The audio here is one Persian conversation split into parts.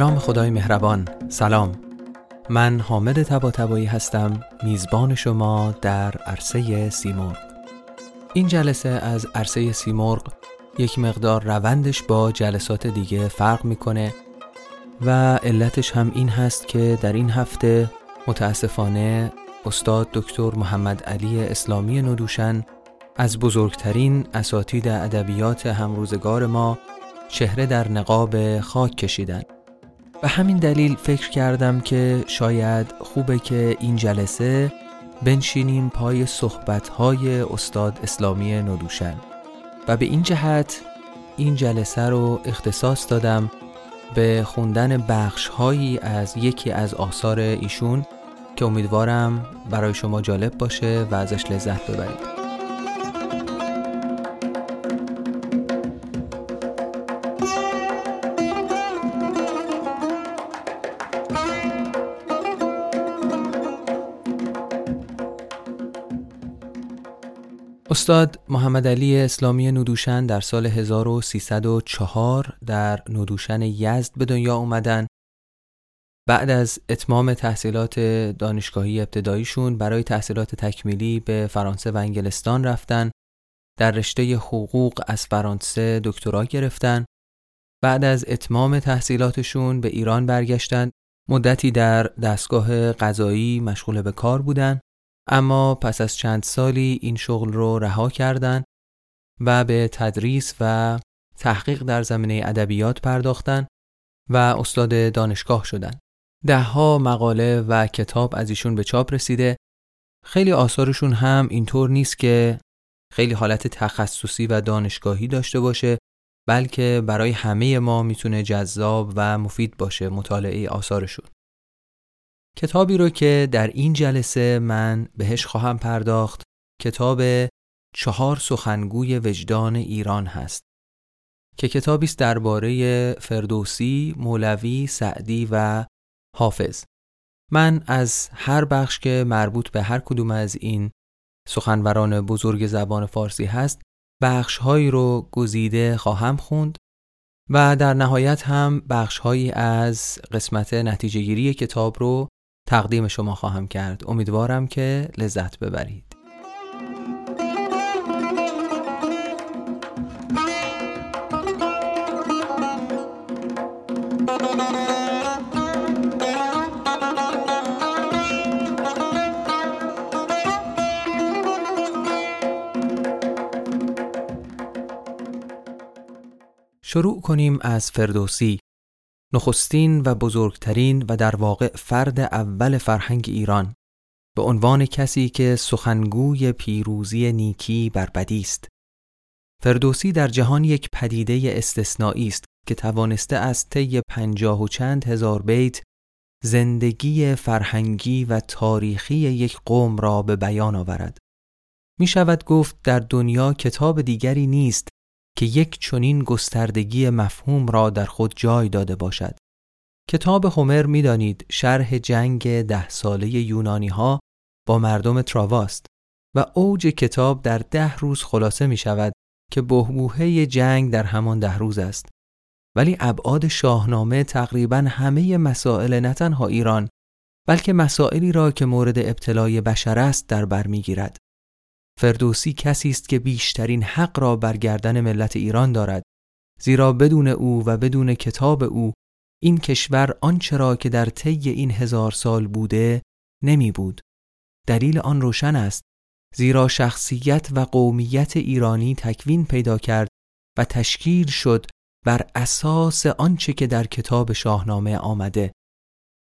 نام خدای مهربان. سلام. من حامد تبا هستم میزبان شما در عرصه سیمرغ. این جلسه از عرصه سیمرغ یک مقدار روندش با جلسات دیگه فرق می‌کنه و علتش هم این هست که در این هفته متاسفانه استاد دکتر محمد علی اسلامی ندوشن از بزرگترین اساتید ادبیات همروزگار ما چهره در نقاب خاک کشیدن. به همین دلیل فکر کردم که شاید خوبه که این جلسه بنشینیم پای صحبتهای استاد اسلامی ندوشن و به این جهت این جلسه رو اختصاص دادم به خوندن بخشهایی از یکی از آثار ایشون که امیدوارم برای شما جالب باشه و ازش لذت ببرید. استاد محمد علی اسلامی ندوشن در سال 1304 در ندوشن یزد به دنیا اومدن. بعد از اتمام تحصیلات دانشگاهی ابتداییشون برای تحصیلات تکمیلی به فرانسه و انگلستان رفتن. در رشته حقوق از فرانسه دکترا گرفتن. بعد از اتمام تحصیلاتشون به ایران برگشتن. مدتی در دستگاه قضایی مشغول به کار بودن. اما پس از چند سالی این شغل رو رها کردند و به تدریس و تحقیق در زمینه ادبیات پرداختن و استاد دانشگاه شدند. دهها مقاله و کتاب از ایشون به چاپ رسیده. خیلی آثارشون هم اینطور نیست که خیلی حالت تخصصی و دانشگاهی داشته باشه بلکه برای همه ما می‌تونه جذاب و مفید باشه مطالعه آثارشون. کتابی رو که در این جلسه من بهش خواهم پرداخت کتاب چهار سخنگوی وجدان ایران هست که کتابی است درباره فردوسی، مولوی، سعدی و حافظ. من از هر بخش که مربوط به هر کدوم از این سخنوران بزرگ زبان فارسی هست بخشهایی رو گزیده خواهم خوند و در نهایت هم بخشهایی از قسمت نتیجه گیری کتاب رو تقدیم شما خواهم کرد. امیدوارم که لذت ببرید. شروع کنیم از فردوسی. نخستین و بزرگترین و در واقع فرد اول فرهنگ ایران به عنوان کسی که سخنگوی پیروزی نیکی بر بدی است. فردوسی در جهان یک پدیده استثنایی است که توانسته از طی پنجاه و چند هزار بیت زندگی فرهنگی و تاریخی یک قوم را به بیان آورد. می شود گفت در دنیا کتاب دیگری نیست که یک چنین گستردگی مفهوم را در خود جای داده باشد. کتاب هومر می‌دانید شرح جنگ ده ساله یونانی ها با مردم تراواست و اوج کتاب در ده روز خلاصه می شود که بهبوهه جنگ در همان ده روز است. ولی ابعاد شاهنامه تقریبا همه مسائل نه تنها ایران بلکه مسائلی را که مورد ابتلای بشر است در بر می‌گیرد. فردوسی کسی است که بیشترین حق را بر گردن ملت ایران دارد زیرا بدون او و بدون کتاب او این کشور آنچه را که در طی این هزار سال بوده نمی بود. دلیل آن روشن است زیرا شخصیت و قومیت ایرانی تکوین پیدا کرد و تشکیل شد بر اساس آنچه که در کتاب شاهنامه آمده.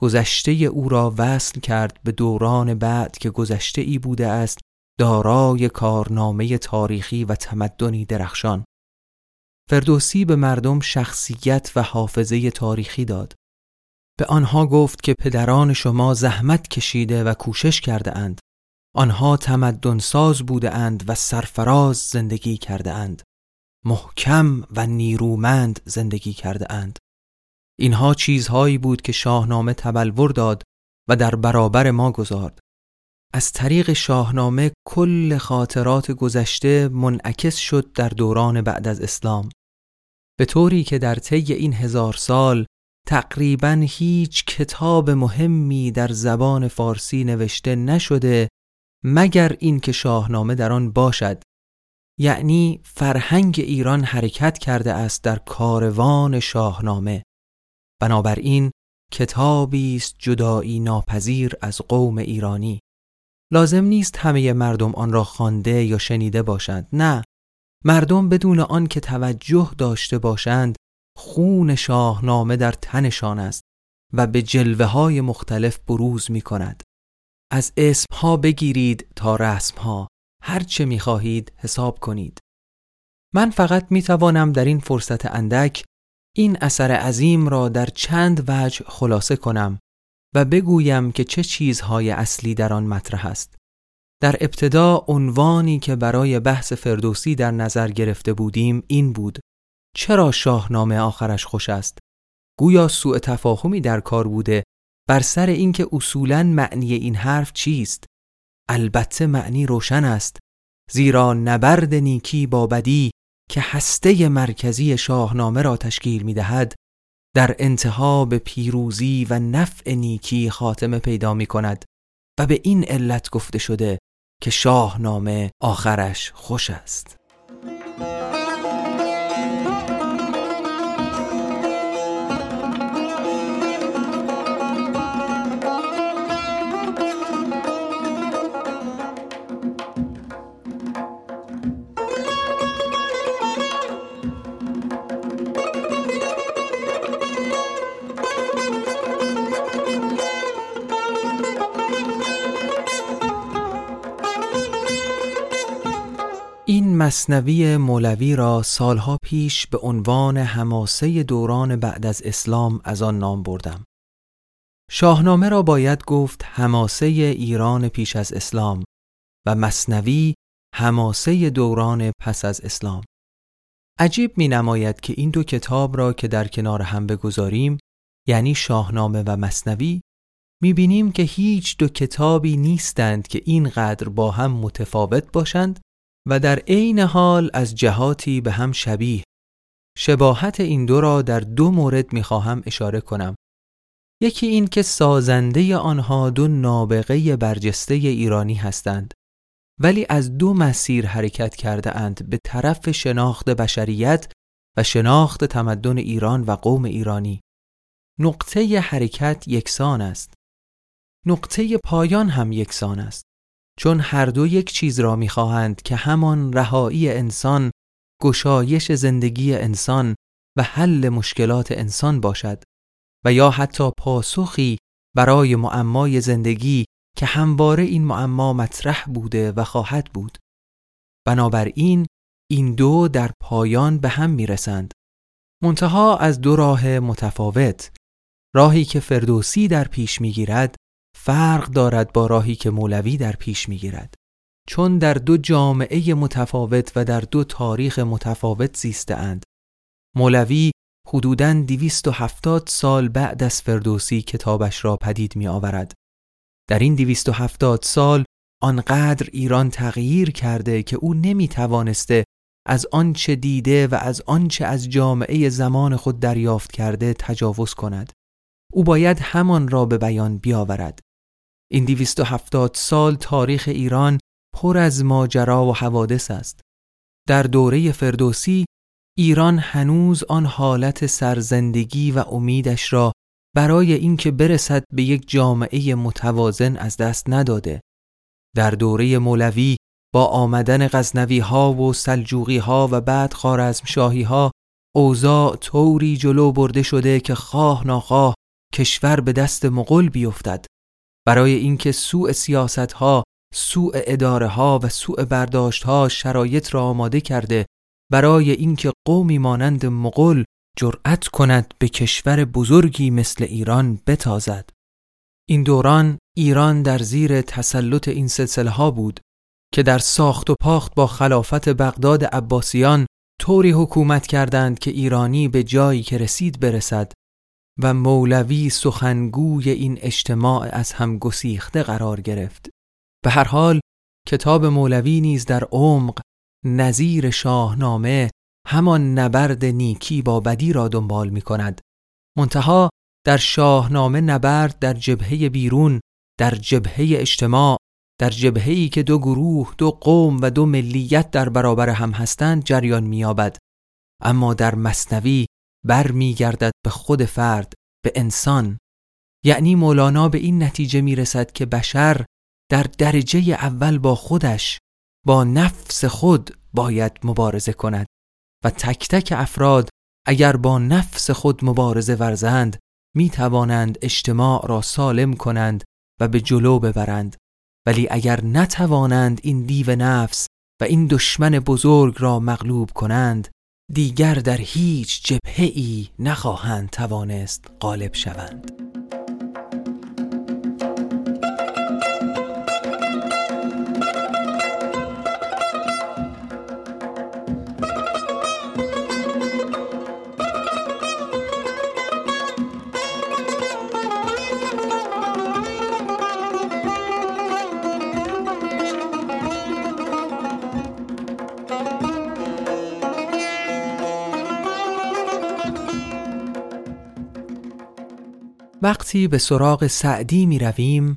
گذشته او را وصل کرد به دوران بعد که گذشته ای بوده است دارای کارنامه تاریخی و تمدنی درخشان. فردوسی به مردم شخصیت و حافظه تاریخی داد. به آنها گفت که پدران شما زحمت کشیده و کوشش کرده اند. آنها تمدن ساز بوده اند و سرفراز زندگی کرده اند. محکم و نیرومند زندگی کرده اند. اینها چیزهایی بود که شاهنامه تبلور داد و در برابر ما گذارد. از طریق شاهنامه کل خاطرات گذشته منعکس شد در دوران بعد از اسلام. به طوری که در طی این هزار سال تقریبا هیچ کتاب مهمی در زبان فارسی نوشته نشده مگر اینکه شاهنامه در آن باشد. یعنی فرهنگ ایران حرکت کرده است در کاروان شاهنامه. بنابراین کتابی است جدایی ناپذیر از قوم ایرانی. لازم نیست همه مردم آن را خوانده یا شنیده باشند. نه مردم بدون آن که توجه داشته باشند خون شاهنامه در تنشان است و به جلوه های مختلف بروز می کند از اسمها بگیرید تا رسمها. هر چه می خواهید حساب کنید. من فقط می توانم در این فرصت اندک این اثر عظیم را در چند وجه خلاصه کنم. و بگویم که چه چیزهای اصلی در آن مطرح است. در ابتدا عنوانی که برای بحث فردوسی در نظر گرفته بودیم این بود چرا شاهنامه آخرش خوش است؟ گویا سوء تفاهمی در کار بوده بر سر اینکه اصولا معنی این حرف چیست؟ البته معنی روشن است زیرا نبرد نیکی با بدی که هسته مرکزی شاهنامه را تشکیل می دهد در انتها به پیروزی و نفع نیکی خاتمه پیدا می کند و به این علت گفته شده که شاهنامه آخرش خوش است. مصنوی مولوی را سالها پیش به عنوان حماسه دوران بعد از اسلام از آن نام بردم. شاهنامه را باید گفت حماسه ایران پیش از اسلام و مصنوی حماسه دوران پس از اسلام. عجیب می نماید که این دو کتاب را که در کنار هم بگذاریم یعنی شاهنامه و مصنوی می بینیم که هیچ دو کتابی نیستند که اینقدر با هم متفاوت باشند و در عین حال از جهاتی به هم شبیه. شباهت این دو را در دو مورد می‌خواهم اشاره کنم. یکی این که سازنده آنها دو نابغه برجسته ایرانی هستند ولی از دو مسیر حرکت کرده اند به طرف شناخت بشریت و شناخت تمدن ایران و قوم ایرانی. نقطه حرکت یکسان است. نقطه پایان هم یکسان است. چون هر دو یک چیز را می‌خواهند که همان رهایی انسان گشایش زندگی انسان و حل مشکلات انسان باشد و یا حتی پاسخی برای معمای زندگی که همواره این معما مطرح بوده و خواهد بود. بنابراین این دو در پایان به هم می‌رسند. منتها از دو راه متفاوت راهی که فردوسی در پیش می‌گیرد فرق دارد با راهی که مولوی در پیش می‌گیرد چون در دو جامعه متفاوت و در دو تاریخ متفاوت زیسته اند مولوی حدوداً 270 سال بعد از فردوسی کتابش را پدید می آورد. در این 270 سال آنقدر ایران تغییر کرده که او نمی توانسته از آنچه دیده و از آنچه از جامعه زمان خود دریافت کرده تجاوز کند. او باید همان را به بیان بیاورد. این 270 سال تاریخ ایران پر از ماجرا و حوادث است. در دوره فردوسی ایران هنوز آن حالت سرزندگی و امیدش را برای اینکه برسد به یک جامعه متوازن از دست نداده. در دوره مولوی با آمدن غزنوی ها و سلجوقی ها و بعد خارزم شاهی ها اوضاع طوری جلو برده شده که خواه ناخواه کشور به دست مغول بیفتد برای اینکه سوء سیاست ها، سوء اداره ها و سوء برداشت ها شرایط را آماده کرده برای اینکه قومی مانند مغول جرأت کند به کشور بزرگی مثل ایران بتازد. این دوران ایران در زیر تسلط این سلسله ها بود که در ساخت و پاخت با خلافت بغداد عباسیان طوری حکومت کردند که ایرانی به جایی که رسید برسد و مولوی سخنگوی این اجتماع از هم گسیخته قرار گرفت. به هر حال کتاب مولوی نیز در عمق نظیر شاهنامه همان نبرد نیکی با بدی را دنبال می کند منتها در شاهنامه نبرد در جبهه بیرون در جبهه اجتماع در جبهه‌ای که دو گروه دو قوم و دو ملیت در برابر هم هستند جریان می‌یابد. اما در مصنوی بر میگردد به خود فرد به انسان. یعنی مولانا به این نتیجه می‌رسد که بشر در درجه اول با خودش با نفس خود باید مبارزه کند و تک تک افراد اگر با نفس خود مبارزه ورزند می توانند اجتماع را سالم کنند و به جلو ببرند. ولی اگر نتوانند این دیو نفس و این دشمن بزرگ را مغلوب کنند دیگر در هیچ جبهه ای نخواهند توانست غالب شوند. وقتی به سراغ سعدی می رویم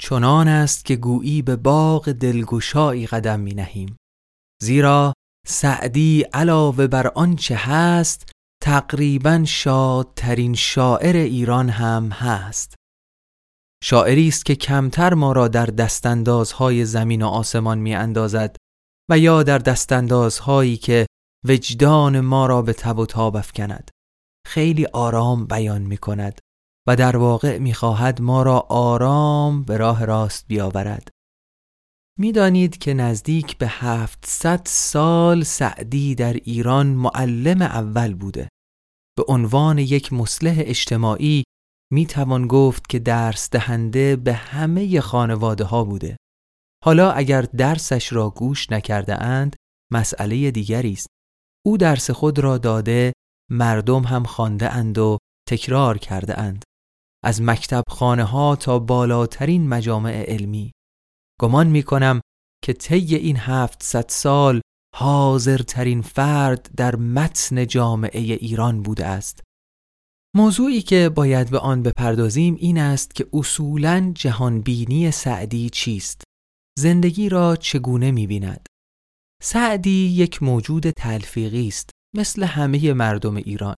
چنان است که گویی به باغ دلگشایی قدم می نهیم زیرا سعدی علاوه بر آنچه هست تقریبا شادترین شاعر ایران هم هست. شاعری است که کمتر ما را در دستاندازهای زمین و آسمان می اندازد و یا در دستاندازهایی که وجدان ما را به تب و تاب افکند. خیلی آرام بیان می کند و در واقع می‌خواهد ما را آرام به راه راست بیاورد. می‌دانید که نزدیک به هفتصد سال سعدی در ایران معلم اول بوده. به عنوان یک مصلح اجتماعی می توان گفت که درس دهنده به همه خانواده ها بوده. حالا اگر درسش را گوش نکرده اند مسئله دیگری است. او درس خود را داده مردم هم خانده اند و تکرار کرده اند از مکتب خانه ها تا بالاترین مجامع علمی. گمان می کنم که طی این هفتصد سال حاضرترین فرد در متن جامعه ایران بوده است. موضوعی که باید به آن بپردازیم این است که اصولا جهانبینی سعدی چیست؟ زندگی را چگونه می بیند سعدی یک موجود تلفیقی است مثل همه مردم ایران.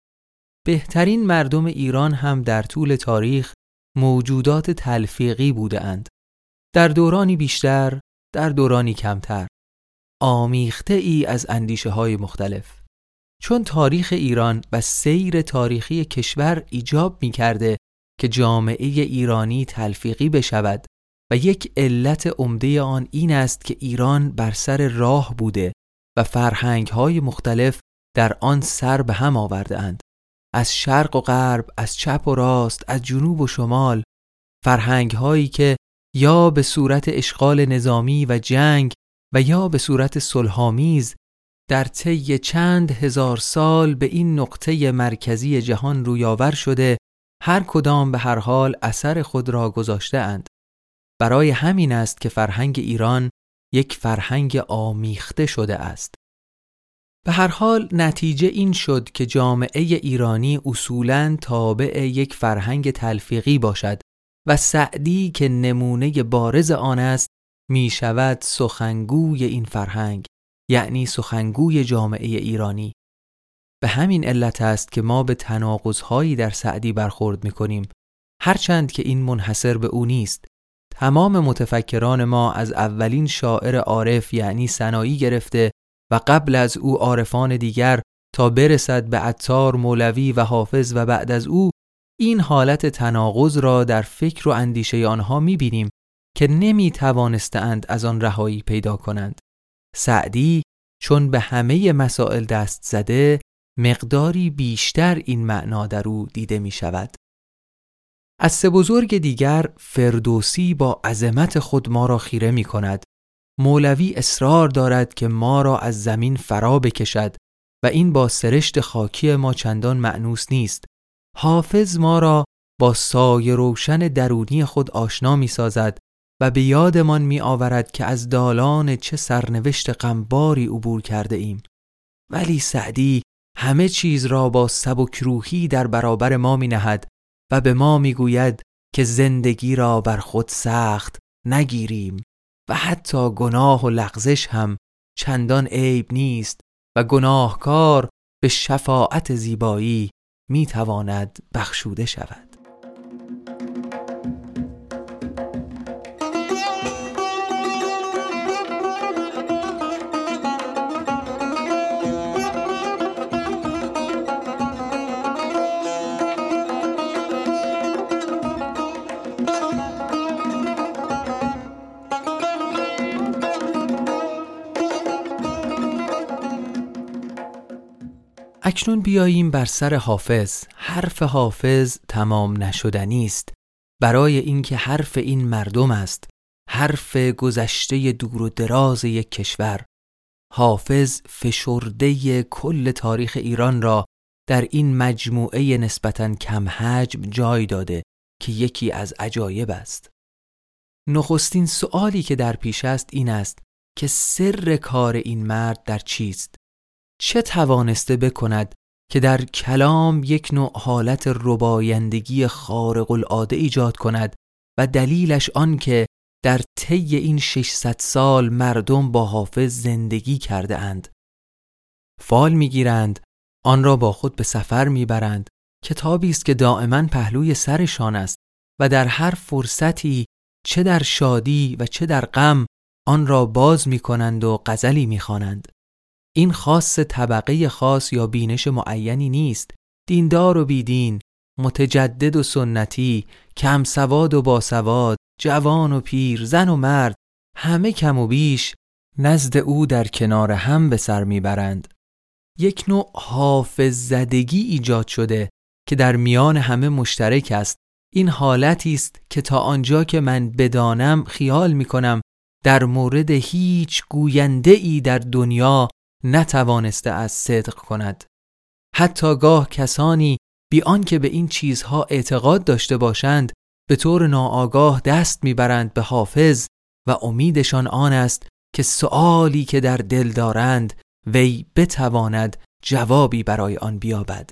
بهترین مردم ایران هم در طول تاریخ موجودات تلفیقی بوده اند. در دورانی بیشتر، در دورانی کمتر. آمیخته ای از اندیشه های مختلف. چون تاریخ ایران و سیر تاریخی کشور ایجاب می کرده که جامعه ایرانی تلفیقی بشود و یک علت عمده آن این است که ایران بر سر راه بوده و فرهنگ های مختلف در آن سر به هم آورده اند. از شرق و غرب، از چپ و راست، از جنوب و شمال، فرهنگ هایی که یا به صورت اشغال نظامی و جنگ و یا به صورت صلحآمیز در طی چند هزار سال به این نقطه مرکزی جهان رویاور شده هر کدام به هر حال اثر خود را گذاشته اند. برای همین است که فرهنگ ایران یک فرهنگ آمیخته شده است. به هر حال نتیجه این شد که جامعه ایرانی اصولاً تابع یک فرهنگ تلفیقی باشد و سعدی که نمونه بارز آن است می شود سخنگوی این فرهنگ یعنی سخنگوی جامعه ایرانی. به همین علت است که ما به تناقض‌هایی در سعدی برخورد می کنیم هرچند که این منحصر به او نیست. تمام متفکران ما از اولین شاعر عارف یعنی سنایی گرفته و قبل از او عارفان دیگر تا برسد به عطار مولوی و حافظ و بعد از او این حالت تناقض را در فکر و اندیشه آنها می‌بینیم که نمی توانستند از آن رهایی پیدا کنند. سعدی چون به همه مسائل دست زده مقداری بیشتر این معنا در او دیده می شود از سه بزرگ دیگر فردوسی با عظمت خود ما را خیره می کند مولوی اصرار دارد که ما را از زمین فرا بکشد و این با سرشت خاکی ما چندان معنوس نیست. حافظ ما را با سایه روشن درونی خود آشنا می سازد و به یادمان می آورد که از دالان چه سرنوشت غمباری عبور کرده ایم. ولی سعدی همه چیز را با سبکروحی در برابر ما می نهد و به ما می گوید که زندگی را بر خود سخت نگیریم. و حتی گناه و لغزش هم چندان عیب نیست و گناهکار به شفاعت زیبایی می تواند بخشوده شود. اکنون بیاییم بر سر حافظ. حرف حافظ تمام نشدنی است. برای اینکه حرف این مردم است. حرف گذشته دور و دراز یک کشور. حافظ فشرده کل تاریخ ایران را در این مجموعه نسبتا کم حجم جای داده که یکی از عجایب است. نخستین سؤالی که در پیش است این است که سر کار این مرد در چیست؟ چه توانسته بکند که در کلام یک نوع حالت ربایندگی خارق العاده ایجاد کند و دلیلش آن که در طی این 600 سال مردم با حافظ زندگی کرده اند. فال می‌گیرند آن را با خود به سفر می‌برند کتابی است که دائما پهلوی سرشان است و در هر فرصتی چه در شادی و چه در غم آن را باز می کنند و غزلی می خوانند. این خاص طبقه خاص یا بینش معینی نیست. دیندار و بیدین متجدد و سنتی کم سواد و باسواد جوان و پیر زن و مرد همه کم و بیش نزد او در کنار هم به سر می‌برند. یک نوع حافظ زدگی ایجاد شده که در میان همه مشترک است. این حالتی است که تا آنجا که من بدانم خیال می کنم در مورد هیچ گوینده ای در دنیا نتوانسته از صدق کند. حتی گاه کسانی بی که به این چیزها اعتقاد داشته باشند به طور ناآگاه دست می‌برند به حافظ و امیدشان آن است که سؤالی که در دل دارند وی بتواند جوابی برای آن بیابد.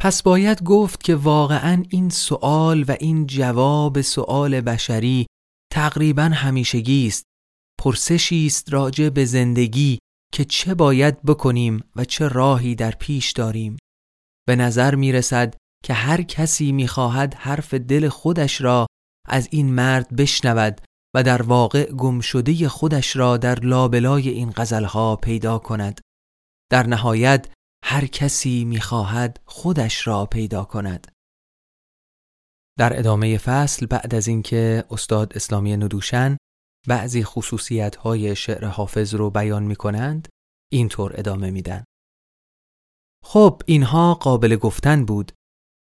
پس باید گفت که واقعا این سؤال و این جواب سؤال بشری تقریبا همیشگی است. پرسشی است راجع به زندگی که چه باید بکنیم و چه راهی در پیش داریم. به نظر می رسد که هر کسی می خواهد حرف دل خودش را از این مرد بشنود و در واقع گمشده خودش را در لابلای این غزلها پیدا کند. در نهایت هر کسی می خواهد خودش را پیدا کند. در ادامه فصل بعد از اینکه استاد اسلامی ندوشن بعضی خصوصیت های شعر حافظ رو بیان می کنند اینطور ادامه میدن. خب اینها قابل گفتن بود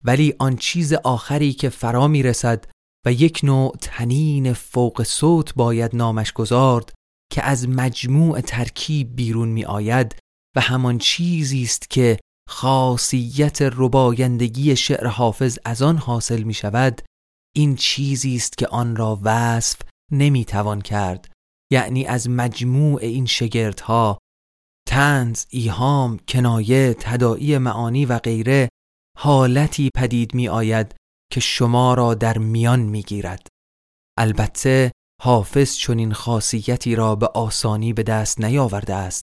ولی آن چیز آخری که فرا می رسد و یک نوع تنین فوق صوت باید نامش گذارد که از مجموع ترکیب بیرون می آید و همان چیزی است که خاصیت ربایندگی شعر حافظ از آن حاصل می شود این چیزی است که آن را وصف نمی توان کرد یعنی از مجموع این شگردها تنز، ایهام، کنایه، تدائی معانی و غیره حالتی پدید می آید که شما را در میان می گیرد. البته حافظ چنین خاصیتی را به آسانی به دست نیاورده است.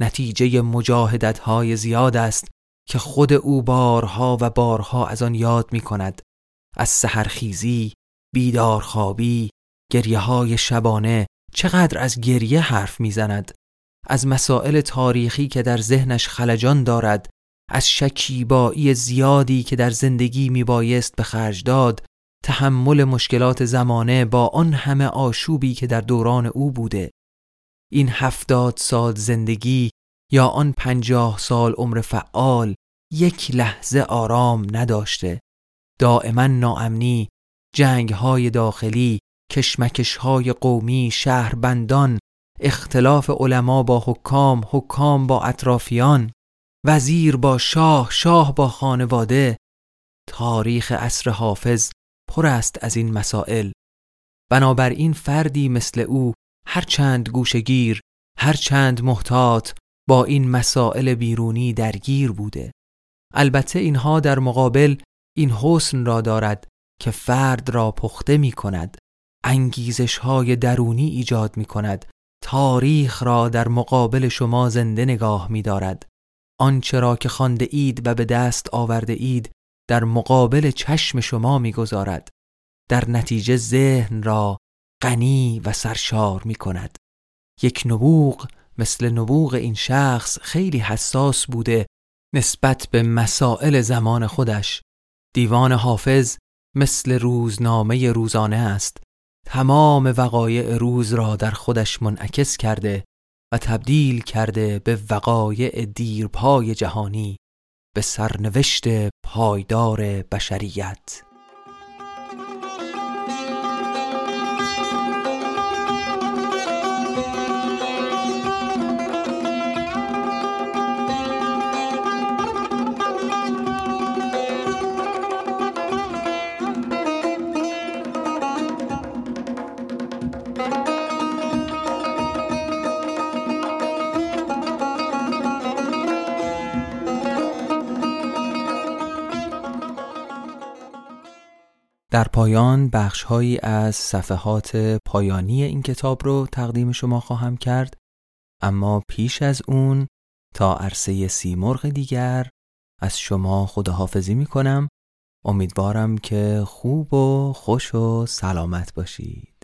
نتیجه مجاهدت های زیاد است که خود او بارها و بارها از آن یاد می کند. از سهرخیزی، بیدارخوابی، گریه های شبانه چقدر از گریه حرف می‌زند از مسائل تاریخی که در ذهنش خلجان دارد از شکیبایی زیادی که در زندگی میبایست به خرج داد تحمل مشکلات زمانه با آن همه آشوبی که در دوران او بوده. این هفتاد سال زندگی یا آن پنجاه سال عمر فعال یک لحظه آرام نداشته. دائما ناامنی جنگ های داخلی کشمکش های قومی شهربندان اختلاف علما با حکام حکام با اطرافیان وزیر با شاه شاه با خانواده. تاریخ عصر حافظ پر است از این مسائل. بنابراین فردی مثل او هرچند گوشگیر هرچند محتاط با این مسائل بیرونی درگیر بوده. البته اینها در مقابل این حسن را دارد که فرد را پخته می کند انگیزش های درونی ایجاد می کند تاریخ را در مقابل شما زنده نگاه می دارد آنچه را که خانده اید و به دست آورده اید در مقابل چشم شما می‌گذارد. در نتیجه ذهن را غنی و سرشار می کند یک نبوغ مثل نبوغ این شخص خیلی حساس بوده نسبت به مسائل زمان خودش. دیوان حافظ مثل روزنامه روزانه است. تمام وقایع روز را در خودش منعکس کرده و تبدیل کرده به وقایع دیرپای جهانی به سرنوشت پایدار بشریت. در پایان بخشهایی از صفحات پایانی این کتاب رو تقدیم شما خواهم کرد اما پیش از اون تا عرصه سیمرغ دیگر از شما خداحافظی می کنم امیدوارم که خوب و خوش و سلامت باشید.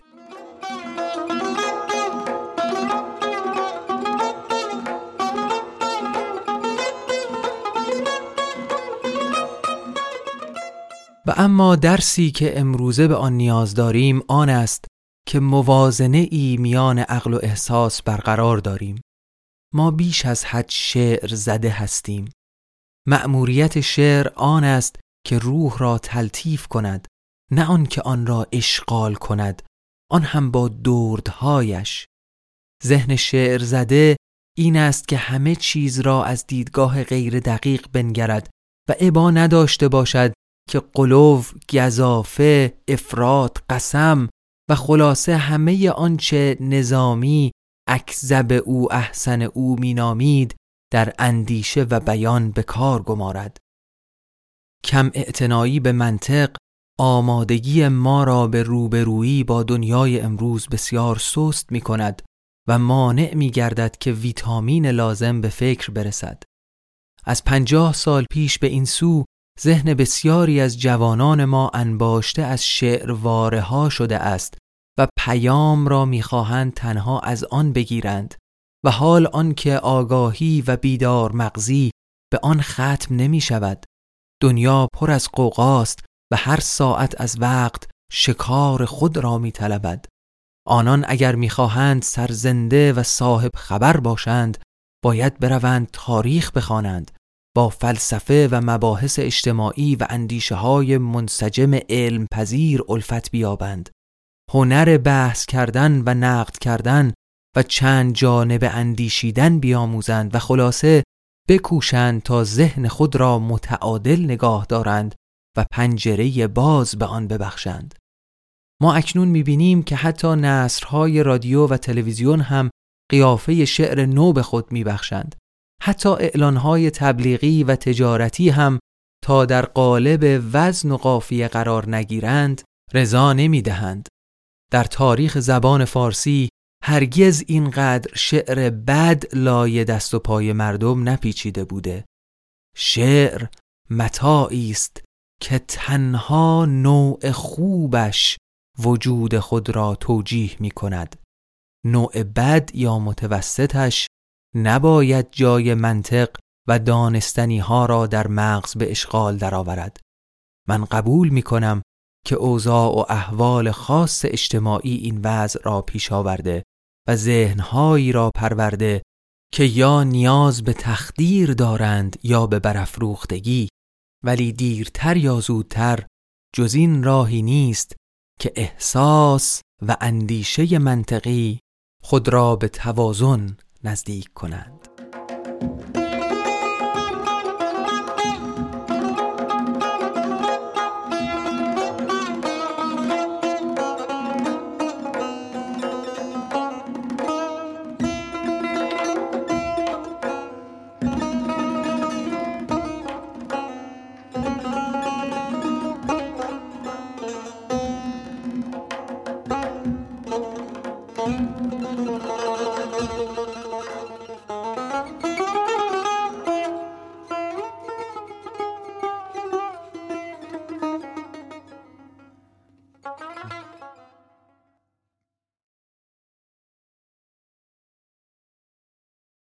و اما درسی که امروزه به آن نیاز داریم آن است که موازنه ای میان عقل و احساس برقرار داریم. ما بیش از حد شعر زده هستیم. مأموریت شعر آن است که روح را تلطیف کند نه آن که آن را اشغال کند آن هم با دردهایش. ذهن شعر زده این است که همه چیز را از دیدگاه غیر دقیق بنگرد و عبا نداشته باشد که قلوب، گذافه، افراد، قسم و خلاصه همه آنچه نظامی اکذب او احسن او مینامید در اندیشه و بیان به کار گمارد کم اعتنایی به منطق آمادگی ما را به روبرویی با دنیای امروز بسیار سست می کند و مانع می گردد که ویتامین لازم به فکر برسد. از پنجاه سال پیش به این سو ذهن بسیاری از جوانان ما انباشته از شعر واره ها شده است و پیام را می‌خواهند تنها از آن بگیرند و حال آنکه آگاهی و بیدار مغزی به آن ختم نمی شود دنیا پر از قوقاست و هر ساعت از وقت شکار خود را می طلبد. آنان اگر می‌خواهند سرزنده و صاحب خبر باشند باید بروند تاریخ بخوانند با فلسفه و مباحث اجتماعی و اندیشه های منسجم علم پذیر الفت بیابند. هنر بحث کردن و نقد کردن و چند جانب اندیشیدن بیاموزند و خلاصه بکوشند تا ذهن خود را متعادل نگاه دارند و پنجره باز به آن ببخشند. ما اکنون می‌بینیم که حتی نصرهای رادیو و تلویزیون هم قیافه شعر نو به خود میبخشند. حتی اعلانهای تبلیغی و تجارتی هم تا در قالب وزن و قافیه قرار نگیرند رضا نمی‌دهند. در تاریخ زبان فارسی هرگز اینقدر شعر بد لای دست و پای مردم نپیچیده بوده. شعر متاعی است که تنها نوع خوبش وجود خود را توجیه می کند. نوع بد یا متوسطش نباید جای منطق و دانستنی ها را در مغز به اشغال درآورد. من قبول می کنم که اوضاع و احوال خاص اجتماعی این وضع را پیش آورده و ذهنهایی را پرورده که یا نیاز به تخدیر دارند یا به برافروختگی ولی دیرتر یا زودتر جز این راهی نیست که احساس و اندیشه منطقی خود را به توازن نزدیک کنند.